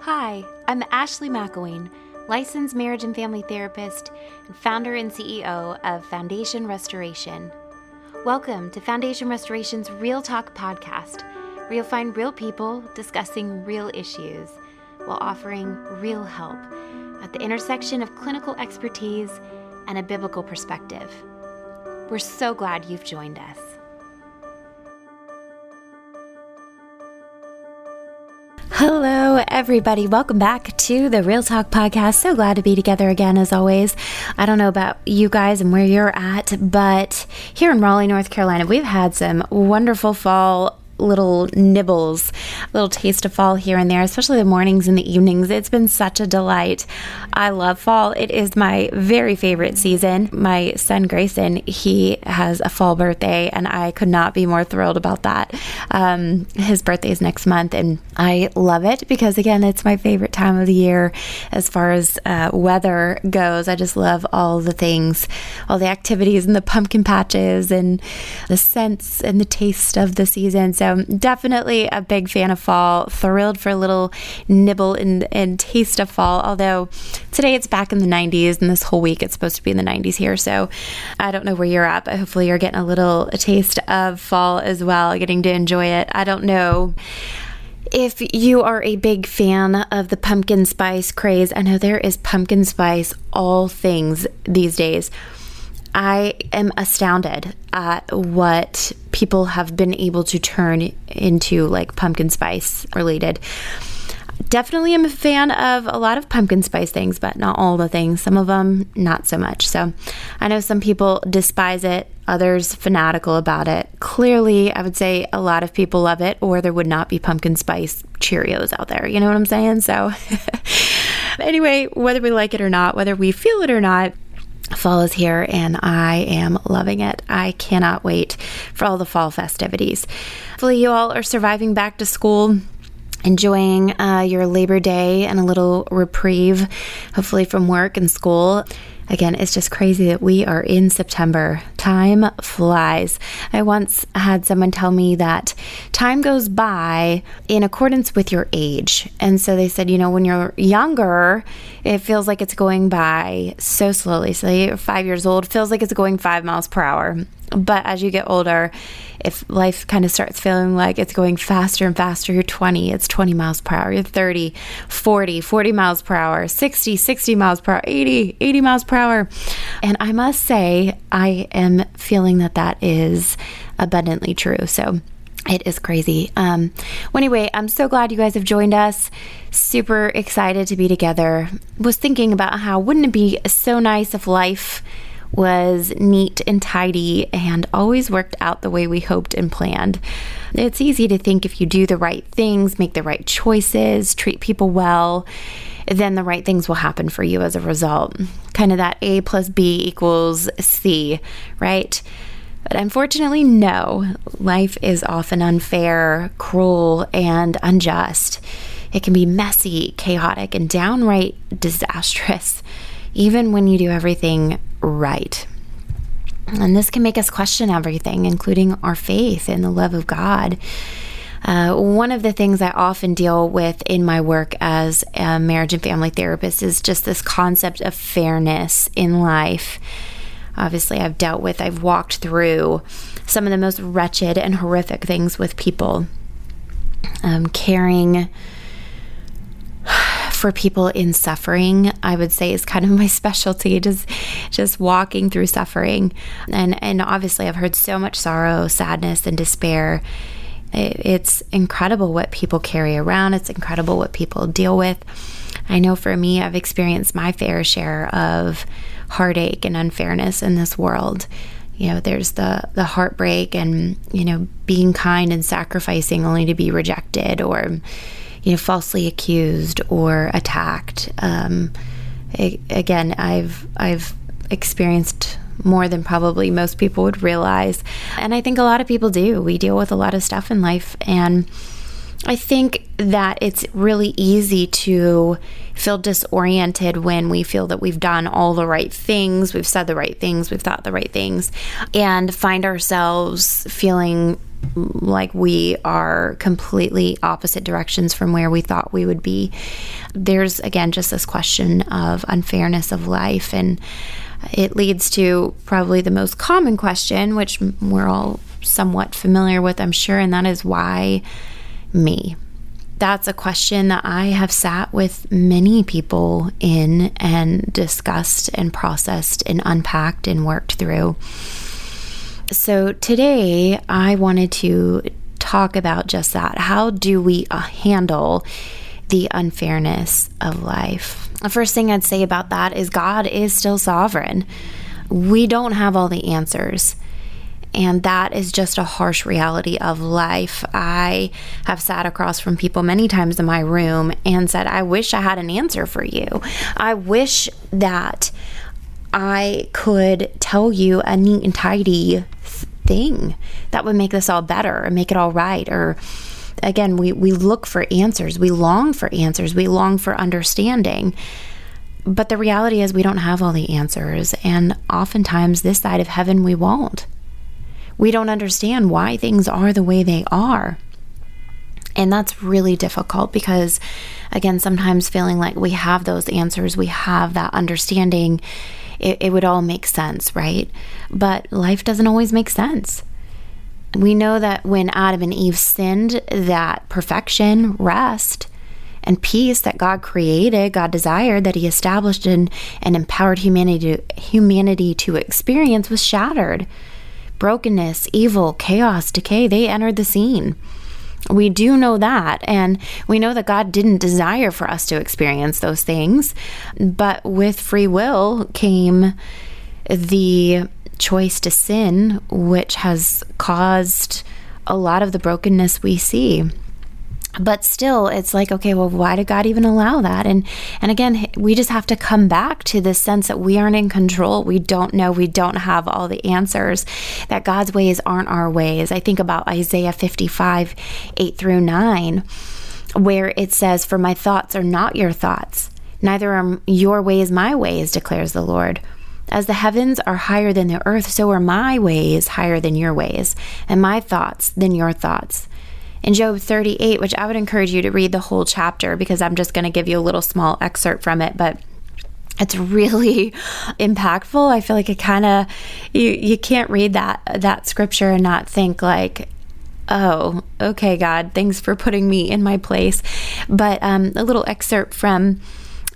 Hi, I'm Ashley McIlwain, licensed marriage and family therapist and founder and CEO of Foundation Restoration. Welcome to Foundation Restoration's Real Talk podcast, where you'll find real people discussing real issues while offering real help at the intersection of clinical expertise and a biblical perspective. We're so glad you've joined us. Everybody. Welcome back to the Real Talk Podcast. So glad to be together again, as always. I don't know about you guys and where you're at, but here in Raleigh, North Carolina, we've had some wonderful fall little nibbles, little taste of fall here and there, especially the mornings and the evenings. It's been such a delight. I love fall. It is my very favorite season. My son Grayson, he has a fall birthday, and I could not be more thrilled about that. Um, his birthday is next month, and I love it because, again, it's my favorite time of the year as far as uh, weather goes. I just love all the things, all the activities, and the pumpkin patches, and the scents and the taste of the season. So, so definitely a big fan of fall. Thrilled for a little nibble and, and taste of fall. Although today it's back in the 90s, and this whole week it's supposed to be in the 90s here. So I don't know where you're at, but hopefully you're getting a little a taste of fall as well, getting to enjoy it. I don't know if you are a big fan of the pumpkin spice craze, I know there is pumpkin spice all things these days. I am astounded at what people have been able to turn into like pumpkin spice related. Definitely am a fan of a lot of pumpkin spice things, but not all the things. Some of them, not so much. So I know some people despise it, others fanatical about it. Clearly, I would say a lot of people love it, or there would not be pumpkin spice Cheerios out there. You know what I'm saying? So, anyway, whether we like it or not, whether we feel it or not, Fall is here and I am loving it. I cannot wait for all the fall festivities. Hopefully, you all are surviving back to school enjoying uh, your Labor Day and a little reprieve, hopefully from work and school. Again, it's just crazy that we are in September. Time flies. I once had someone tell me that time goes by in accordance with your age. And so they said, you know, when you're younger, it feels like it's going by so slowly. So you're five years old, feels like it's going five miles per hour. But as you get older, if life kind of starts feeling like it's going faster and faster, you're 20, it's 20 miles per hour, you're 30, 40, 40 miles per hour, 60, 60 miles per hour, 80, 80 miles per hour. And I must say, I am feeling that that is abundantly true. So, it is crazy. Um, well, anyway, I'm so glad you guys have joined us. Super excited to be together. Was thinking about how wouldn't it be so nice if life was neat and tidy and always worked out the way we hoped and planned. It's easy to think if you do the right things, make the right choices, treat people well, then the right things will happen for you as a result. Kind of that A plus B equals C, right? But unfortunately, no. Life is often unfair, cruel, and unjust. It can be messy, chaotic, and downright disastrous, even when you do everything right. And this can make us question everything, including our faith and the love of God. Uh, one of the things I often deal with in my work as a marriage and family therapist is just this concept of fairness in life. Obviously, I've dealt with, I've walked through some of the most wretched and horrific things with people. Um, caring for people in suffering, I would say is kind of my specialty, just just walking through suffering. And and obviously I've heard so much sorrow, sadness and despair. it's incredible what people carry around. It's incredible what people deal with. I know for me, I've experienced my fair share of heartache and unfairness in this world you know there's the the heartbreak and you know being kind and sacrificing only to be rejected or you know, falsely accused or attacked. Um, it, again, I've I've experienced more than probably most people would realize, and I think a lot of people do. We deal with a lot of stuff in life, and I think that it's really easy to feel disoriented when we feel that we've done all the right things, we've said the right things, we've thought the right things, and find ourselves feeling like we are completely opposite directions from where we thought we would be. There's, again, just this question of unfairness of life. And it leads to probably the most common question, which we're all somewhat familiar with, I'm sure, and that is why me? That's a question that I have sat with many people in and discussed and processed and unpacked and worked through. So today I wanted to talk about just that. How do we uh, handle the unfairness of life? The first thing I'd say about that is God is still sovereign. We don't have all the answers. And that is just a harsh reality of life. I have sat across from people many times in my room and said, I wish I had an answer for you. I wish that I could tell you a neat and tidy thing that would make this all better and make it all right or again we we look for answers. We long for answers. We long for understanding. But the reality is we don't have all the answers and oftentimes this side of heaven we won't. We don't understand why things are the way they are. And that's really difficult because again sometimes feeling like we have those answers we have that understanding it, it would all make sense, right? But life doesn't always make sense. We know that when Adam and Eve sinned, that perfection, rest, and peace that God created, God desired, that He established and, and empowered humanity to, humanity to experience was shattered. Brokenness, evil, chaos, decay, they entered the scene. We do know that. And we know that God didn't desire for us to experience those things. But with free will came the choice to sin, which has caused a lot of the brokenness we see but still it's like okay well why did god even allow that? And and again we just have to come back to this sense that we aren't in control. We don't know. We don't have all the answers that god's ways aren't our ways. I think about isaiah 55 8 through 9 where it says for my thoughts are not your thoughts neither are your ways my ways declares the lord. As the heavens are higher than the earth, so are my ways higher than your ways, and my thoughts than your thoughts in Job 38, which I would encourage you to read the whole chapter because I'm just going to give you a little small excerpt from it, but it's really impactful. I feel like it kind of you you can't read that that scripture and not think like oh, okay, God, thanks for putting me in my place. But um, a little excerpt from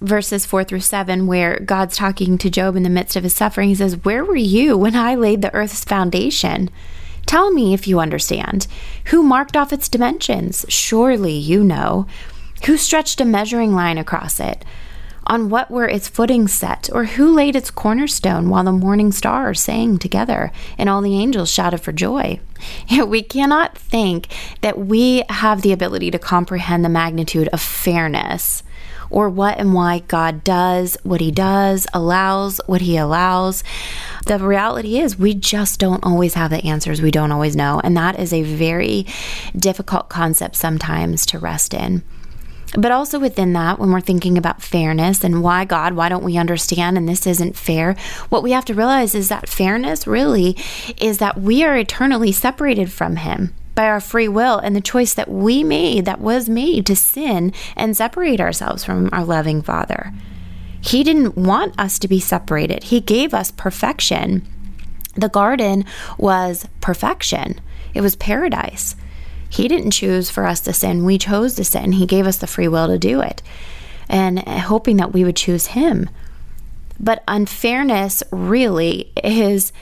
verses four through seven, where God's talking to Job in the midst of his suffering. He says, Where were you when I laid the earth's foundation? Tell me if you understand. Who marked off its dimensions? Surely you know. Who stretched a measuring line across it? On what were its footings set? Or who laid its cornerstone while the morning stars sang together and all the angels shouted for joy? We cannot think that we have the ability to comprehend the magnitude of fairness or what and why God does what He does, allows what He allows. The reality is, we just don't always have the answers. We don't always know. And that is a very difficult concept sometimes to rest in. But also within that, when we're thinking about fairness and why God, why don't we understand and this isn't fair, what we have to realize is that fairness really is that we are eternally separated from Him by our free will and the choice that we made, that was made to sin and separate ourselves from our loving Father. He didn't want us to be separated, He gave us perfection. The garden was perfection, it was paradise. He didn't choose for us to sin, we chose to sin. He gave us the free will to do it, and hoping that we would choose Him. But unfairness really is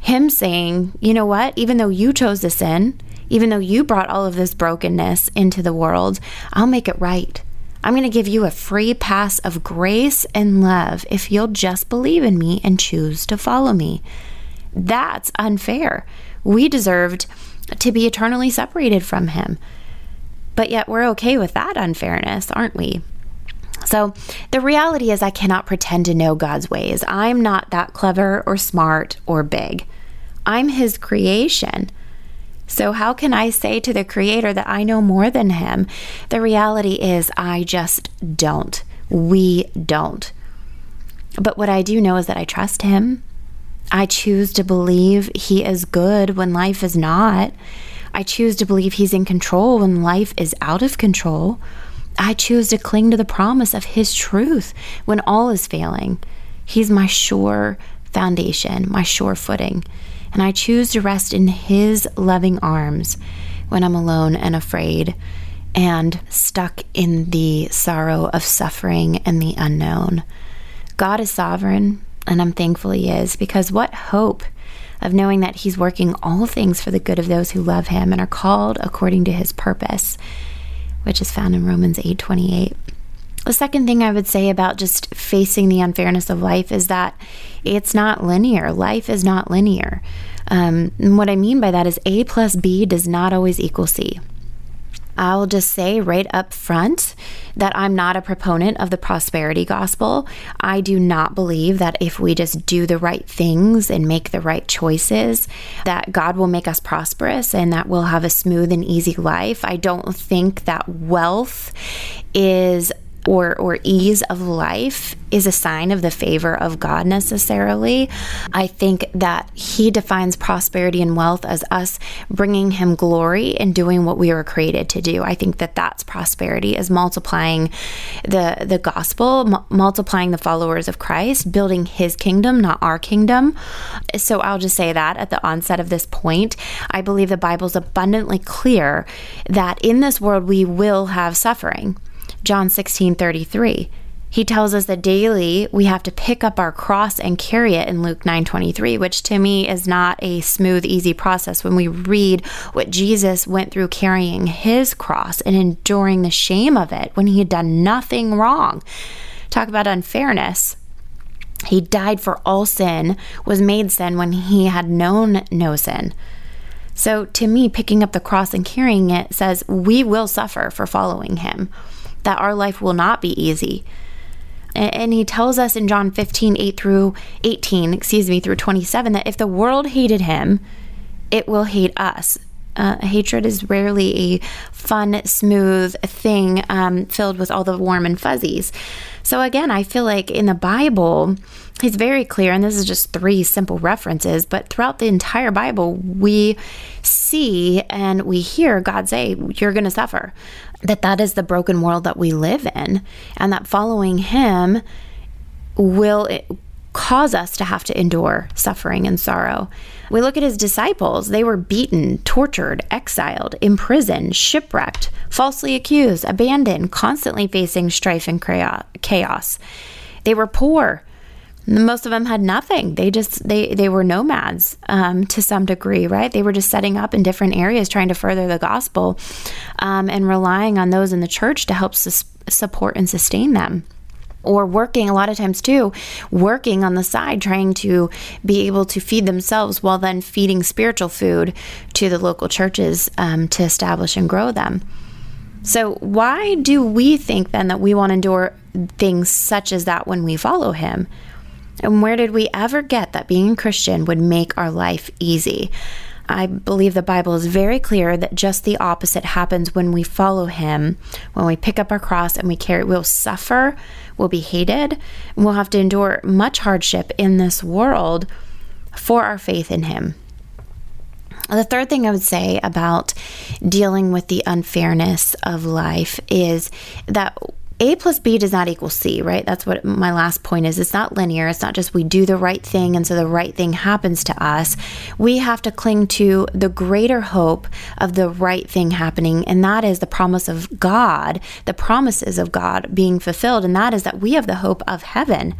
Him saying, you know what, even though you chose to sin, even though you brought all of this brokenness into the world, I'll make it right. I'm going to give you a free pass of grace and love if you'll just believe in me and choose to follow me. That's unfair. We deserved to be eternally separated from him. But yet we're okay with that unfairness, aren't we? So, the reality is, I cannot pretend to know God's ways. I'm not that clever or smart or big. I'm His creation. So, how can I say to the Creator that I know more than Him? The reality is, I just don't. We don't. But what I do know is that I trust Him. I choose to believe He is good when life is not. I choose to believe He's in control when life is out of control. I choose to cling to the promise of His truth when all is failing. He's my sure foundation, my sure footing. And I choose to rest in His loving arms when I'm alone and afraid and stuck in the sorrow of suffering and the unknown. God is sovereign, and I'm thankful He is because what hope of knowing that He's working all things for the good of those who love Him and are called according to His purpose, which is found in Romans 8 28. The second thing I would say about just facing the unfairness of life is that it's not linear. Life is not linear. Um, and what I mean by that is A plus B does not always equal C. I'll just say right up front that I'm not a proponent of the prosperity gospel. I do not believe that if we just do the right things and make the right choices, that God will make us prosperous and that we'll have a smooth and easy life. I don't think that wealth is or or ease of life is a sign of the favor of God necessarily. I think that he defines prosperity and wealth as us bringing him glory and doing what we were created to do. I think that that's prosperity is multiplying the the gospel, m- multiplying the followers of Christ, building his kingdom, not our kingdom. So I'll just say that at the onset of this point, I believe the Bible's abundantly clear that in this world we will have suffering. John 16 33. He tells us that daily we have to pick up our cross and carry it in Luke 9:23, which to me is not a smooth easy process when we read what Jesus went through carrying his cross and enduring the shame of it when he had done nothing wrong. Talk about unfairness. He died for all sin, was made sin when he had known no sin. So to me, picking up the cross and carrying it says we will suffer for following him that our life will not be easy. And he tells us in John 15, 8 through 18, excuse me, through 27, that if the world hated him, it will hate us. Uh, hatred is rarely a fun, smooth thing um, filled with all the warm and fuzzies. So, again, I feel like in the Bible, he's very clear, and this is just three simple references, but throughout the entire Bible, we see and we hear God say, You're going to suffer that that is the broken world that we live in and that following him will cause us to have to endure suffering and sorrow. We look at his disciples, they were beaten, tortured, exiled, imprisoned, shipwrecked, falsely accused, abandoned, constantly facing strife and chaos. They were poor, most of them had nothing. They just they they were nomads um, to some degree right? They were just setting up in different areas trying to further the gospel um, and relying on those in the church to help su- support and sustain them. Or working a lot of times too working on the side trying to be able to feed themselves while then feeding spiritual food to the local churches um, to establish and grow them. So why do we think then that we want to endure things such as that when we follow him and where did we ever get that being a Christian would make our life easy? I believe the Bible is very clear that just the opposite happens when we follow Him. When we pick up our cross and we carry it, we'll suffer, we'll be hated, and we'll have to endure much hardship in this world for our faith in Him. The third thing I would say about dealing with the unfairness of life is that a plus B does not equal C, right? That's what my last point is. It's not linear. It's not just we do the right thing and so the right thing happens to us. We have to cling to the greater hope of the right thing happening, and that is the promise of God, the promises of God being fulfilled, and that is that we have the hope of heaven.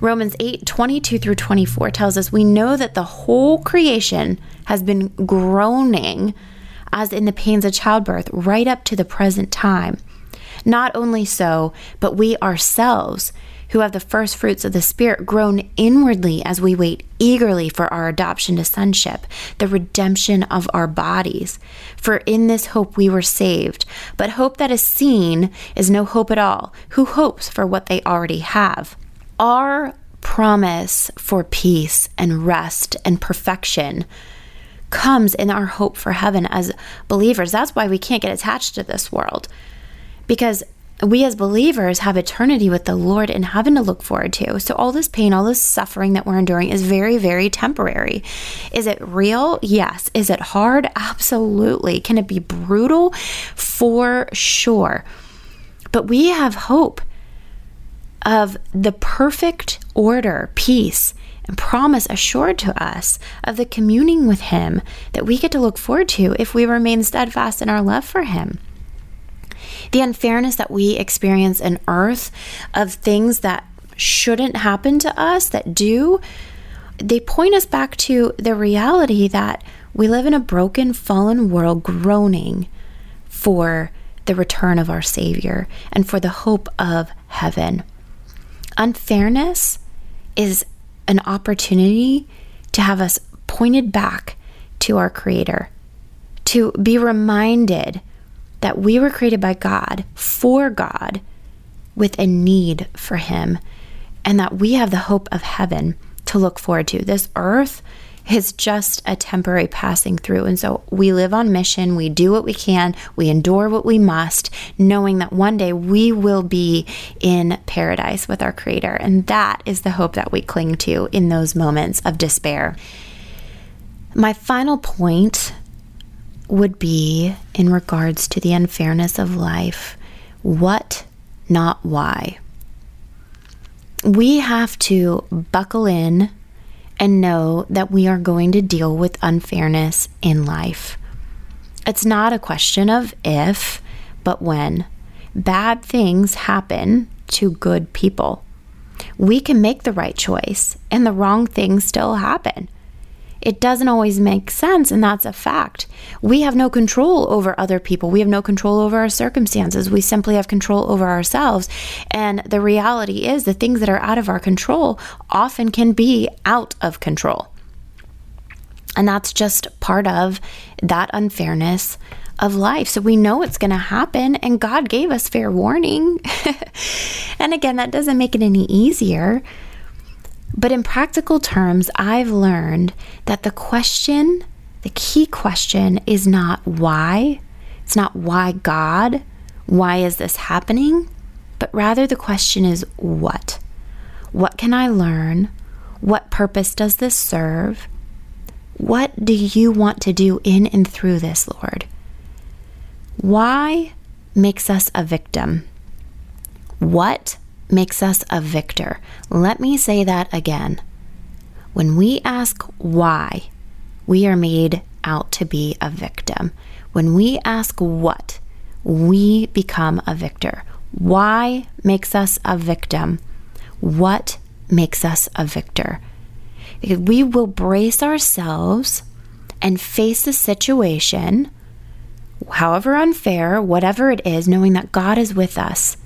Romans 8 22 through 24 tells us we know that the whole creation has been groaning as in the pains of childbirth right up to the present time. Not only so, but we ourselves, who have the first fruits of the Spirit, groan inwardly as we wait eagerly for our adoption to sonship, the redemption of our bodies. For in this hope we were saved. But hope that is seen is no hope at all. Who hopes for what they already have? Our promise for peace and rest and perfection comes in our hope for heaven as believers. That's why we can't get attached to this world because we as believers have eternity with the Lord in heaven to look forward to. So, all this pain, all this suffering that we're enduring is very, very temporary. Is it real? Yes. Is it hard? Absolutely. Can it be brutal? For sure. But we have hope of the perfect order, peace, and promise assured to us of the communing with Him that we get to look forward to if we remain steadfast in our love for Him the unfairness that we experience in earth of things that shouldn't happen to us that do, they point us back to the reality that we live in a broken, fallen world groaning for the return of our Savior and for the hope of heaven. Unfairness is an opportunity to have us pointed back to our Creator, to be reminded that we were created by God for God with a need for Him, and that we have the hope of heaven to look forward to. This earth is just a temporary passing through. And so we live on mission, we do what we can, we endure what we must, knowing that one day we will be in paradise with our Creator. And that is the hope that we cling to in those moments of despair. My final point would be in regards to the unfairness of life what, not why. We have to buckle in and know that we are going to deal with unfairness in life. It's not a question of if, but when. Bad things happen to good people. We can make the right choice, and the wrong things still happen. It doesn't always make sense, and that's a fact. We have no control over other people. We have no control over our circumstances. We simply have control over ourselves. And the reality is, the things that are out of our control often can be out of control. And that's just part of that unfairness of life. So we know it's going to happen, and God gave us fair warning. and again, that doesn't make it any easier. But in practical terms, I've learned that the question, the key question, is not why. It's not why God, why is this happening? But rather the question is what? What can I learn? What purpose does this serve? What do you want to do in and through this, Lord? Why makes us a victim? What makes us a victor. Let me say that again. When we ask why, we are made out to be a victim. When we ask what, we become a victor. Why makes us a victim? What makes us a victor? We will brace ourselves and face the situation, however unfair, whatever it is, knowing that God is with us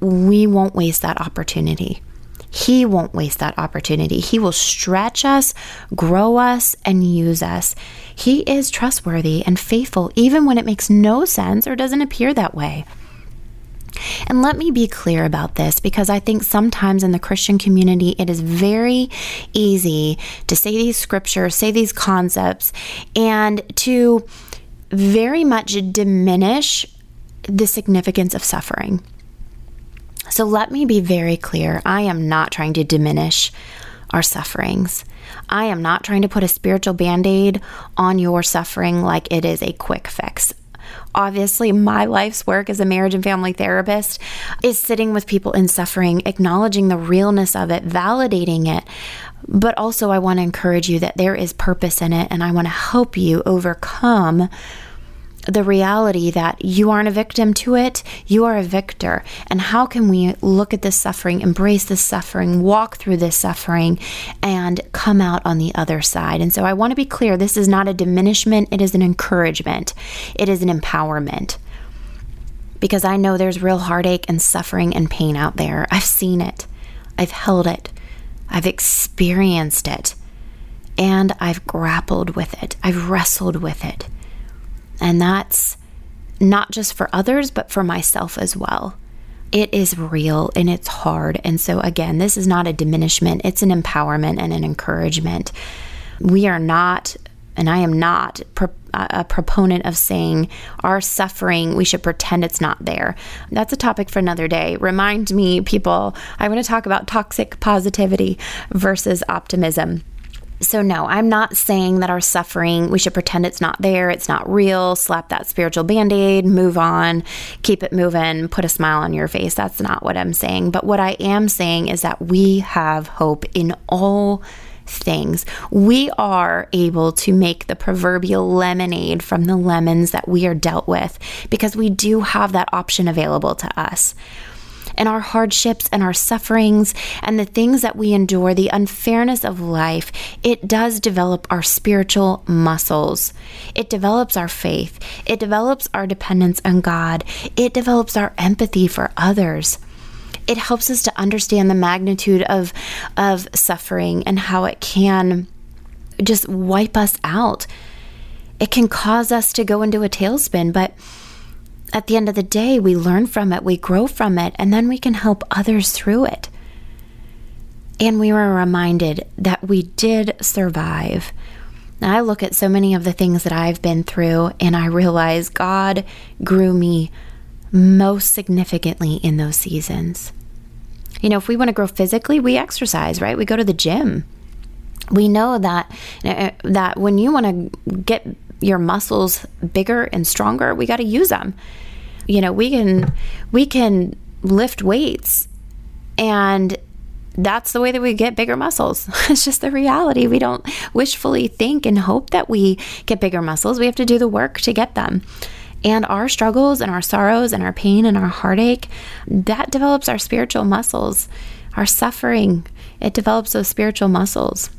we won't waste that opportunity. He won't waste that opportunity. He will stretch us, grow us, and use us. He is trustworthy and faithful, even when it makes no sense or doesn't appear that way. And let me be clear about this because I think sometimes in the Christian community it is very easy to say these scriptures, say these concepts, and to very much diminish the significance of suffering. So let me be very clear I am not trying to diminish our sufferings. I am not trying to put a spiritual band aid on your suffering like it is a quick fix. Obviously, my life's work as a marriage and family therapist is sitting with people in suffering, acknowledging the realness of it, validating it. But also, I want to encourage you that there is purpose in it, and I want to help you overcome the reality that you aren't a victim to it, you are a victor. And how can we look at this suffering, embrace this suffering, walk through this suffering, and come out on the other side? And so I want to be clear this is not a diminishment, it is an encouragement, it is an empowerment. Because I know there's real heartache and suffering and pain out there. I've seen it, I've held it, I've experienced it, and I've grappled with it, I've wrestled with it. And that's not just for others, but for myself as well. It is real and it's hard. And so, again, this is not a diminishment, it's an empowerment and an encouragement. We are not and I am not pro- a proponent of saying our suffering, we should pretend it's not there. That's a topic for another day. Remind me, people, I want to talk about toxic positivity versus optimism. So, no, I'm not saying that our suffering, we should pretend it's not there, it's not real, slap that spiritual band aid, move on, keep it moving, put a smile on your face. That's not what I'm saying. But what I am saying is that we have hope in all things. We are able to make the proverbial lemonade from the lemons that we are dealt with because we do have that option available to us and our hardships and our sufferings and the things that we endure, the unfairness of life, it does develop our spiritual muscles. It develops our faith. It develops our dependence on God. It develops our empathy for others it helps us to understand the magnitude of of suffering and how it can just wipe us out. It can cause us to go into a tailspin, but at the end of the day, we learn from it, we grow from it, and then we can help others through it. And we were reminded that we did survive. Now, I look at so many of the things that I've been through, and I realize God grew me most significantly in those seasons. You know, if we want to grow physically, we exercise, right? We go to the gym. We know that uh, that when you want to get your muscles bigger and stronger, we got to use them. You know, we can we can lift weights and that's the way that we get bigger muscles. it's just the reality. We don't wishfully think and hope that we get bigger muscles. We have to do the work to get them. And our struggles and our sorrows and our pain and our heartache, that develops our spiritual muscles. Our suffering, it develops those spiritual muscles.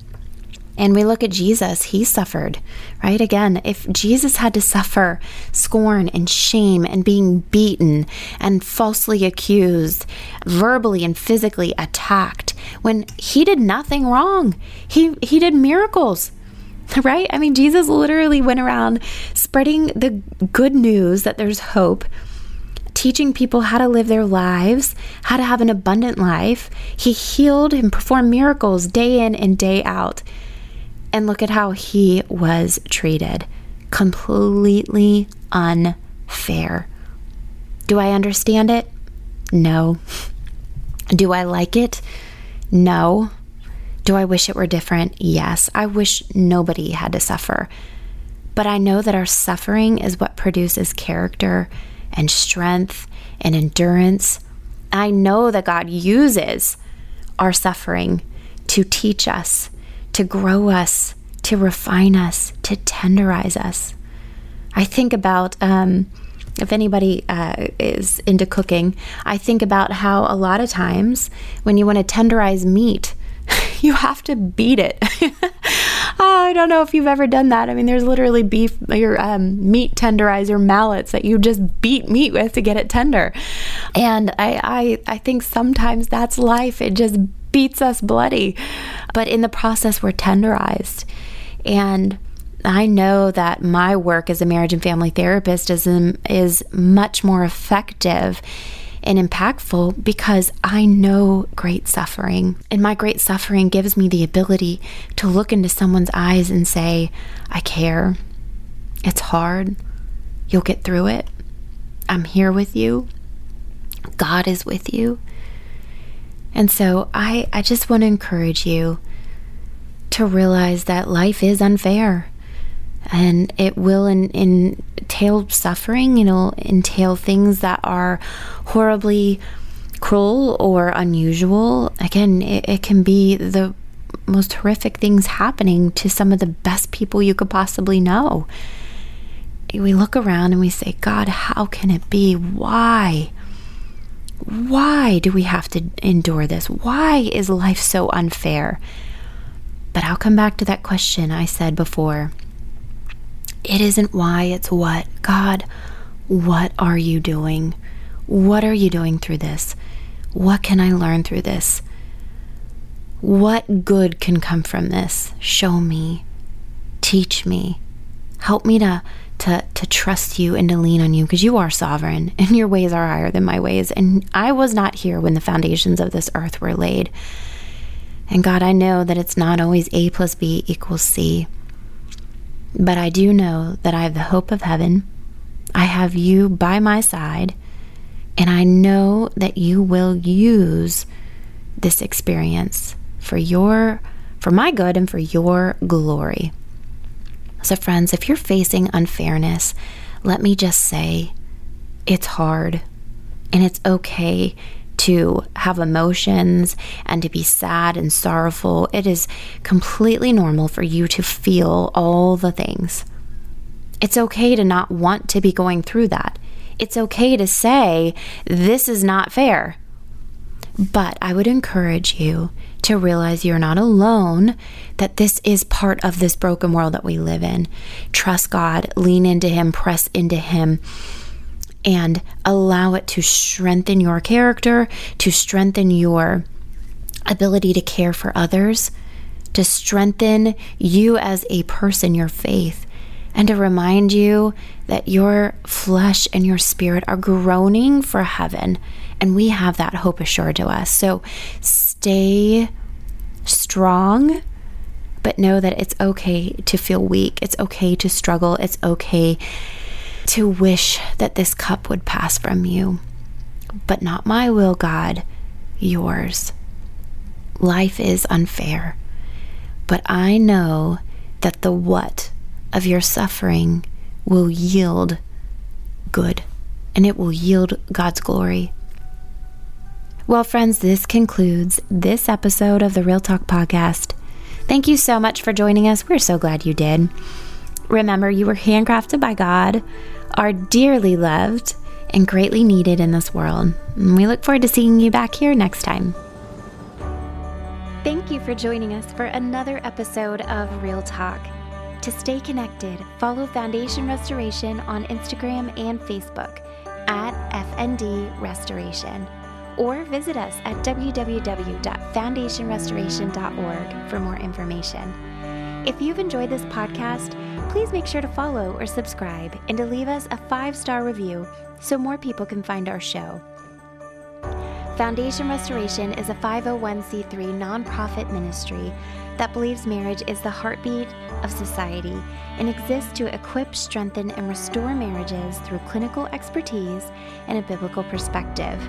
And we look at Jesus, he suffered, right? Again, if Jesus had to suffer scorn and shame and being beaten and falsely accused, verbally and physically attacked, when he did nothing wrong, he, he did miracles. right? I mean, Jesus literally went around spreading the good news that there's hope, teaching people how to live their lives, how to have an abundant life. He healed and performed miracles day in and day out. And look at how he was treated completely unfair. Do I understand it? No. Do I like it? No. Do I wish it were different? Yes. I wish nobody had to suffer. But I know that our suffering is what produces character and strength and endurance. I know that God uses our suffering to teach us, to grow us, to refine us, to tenderize us. I think about, um, if anybody uh, is into cooking, I think about how a lot of times when you want to tenderize meat, you have to beat it. oh, I don't know if you've ever done that. I mean, there's literally beef, your um, meat tenderizer mallets that you just beat meat with to get it tender. And I, I, I think sometimes that's life. It just beats us bloody. But in the process, we're tenderized. And I know that my work as a marriage and family therapist is, um, is much more effective and impactful because I know great suffering. And my great suffering gives me the ability to look into someone's eyes and say, I care. It's hard. You'll get through it. I'm here with you. God is with you. And so I, I just want to encourage you to realize that life is unfair and it will in, entail suffering, know, entail things that are horribly cruel or unusual. Again, it, it can be the most horrific things happening to some of the best people you could possibly know. We look around and we say, God, how can it be? Why? Why do we have to endure this? Why is life so unfair? But I'll come back to that question I said before it isn't why, it's what. God, what are you doing? What are you doing through this? What can I learn through this? What good can come from this? Show me. Teach me. Help me to to to trust you and to lean on you because you are sovereign and your ways are higher than my ways and I was not here when the foundations of this earth were laid. And God, I know that it's not always A plus B equals C. But I do know that I have the hope of heaven. I have you by my side, and I know that you will use this experience for your for my good and for your glory. So friends, if you're facing unfairness, let me just say it's hard and it's okay to have emotions and to be sad and sorrowful. It is completely normal for you to feel all the things. It's okay to not want to be going through that. It's okay to say, this is not fair. But I would encourage you to realize you're not alone, that this is part of this broken world that we live in. Trust God, lean into Him, press into Him, and allow it to strengthen your character, to strengthen your ability to care for others, to strengthen you as a person, your faith, and to remind you that your flesh and your spirit are groaning for heaven. And we have that hope assured to us. So stay strong, but know that it's okay to feel weak. It's okay to struggle. It's okay to wish that this cup would pass from you. But not my will, God, yours. Life is unfair. But I know that the what of your suffering will yield good and it will yield God's glory. Well, friends, this concludes this episode of the Real Talk Podcast. Thank you so much for joining us. We're so glad you did. Remember, you were handcrafted by God, are dearly loved, and greatly needed in this world. And we look forward to seeing you back here next time. Thank you for joining us for another episode of Real Talk. To stay connected, follow Foundation Restoration on Instagram and Facebook at FND Restoration or visit us at www.foundationrestoration.org for more information. If you've enjoyed this podcast, please make sure to follow or subscribe and to leave us a five star review so more people can find our show. Foundation Restoration is a 501c3 nonprofit ministry that believes marriage is the heartbeat of society and exists to equip, strengthen, and restore marriages through clinical expertise and a biblical perspective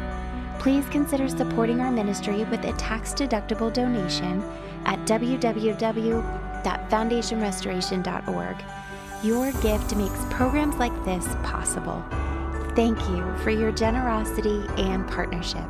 please consider supporting our ministry with a tax deductible donation at www.foundationrestoration.org. Your gift makes programs like this possible. Thank you for your generosity and partnership.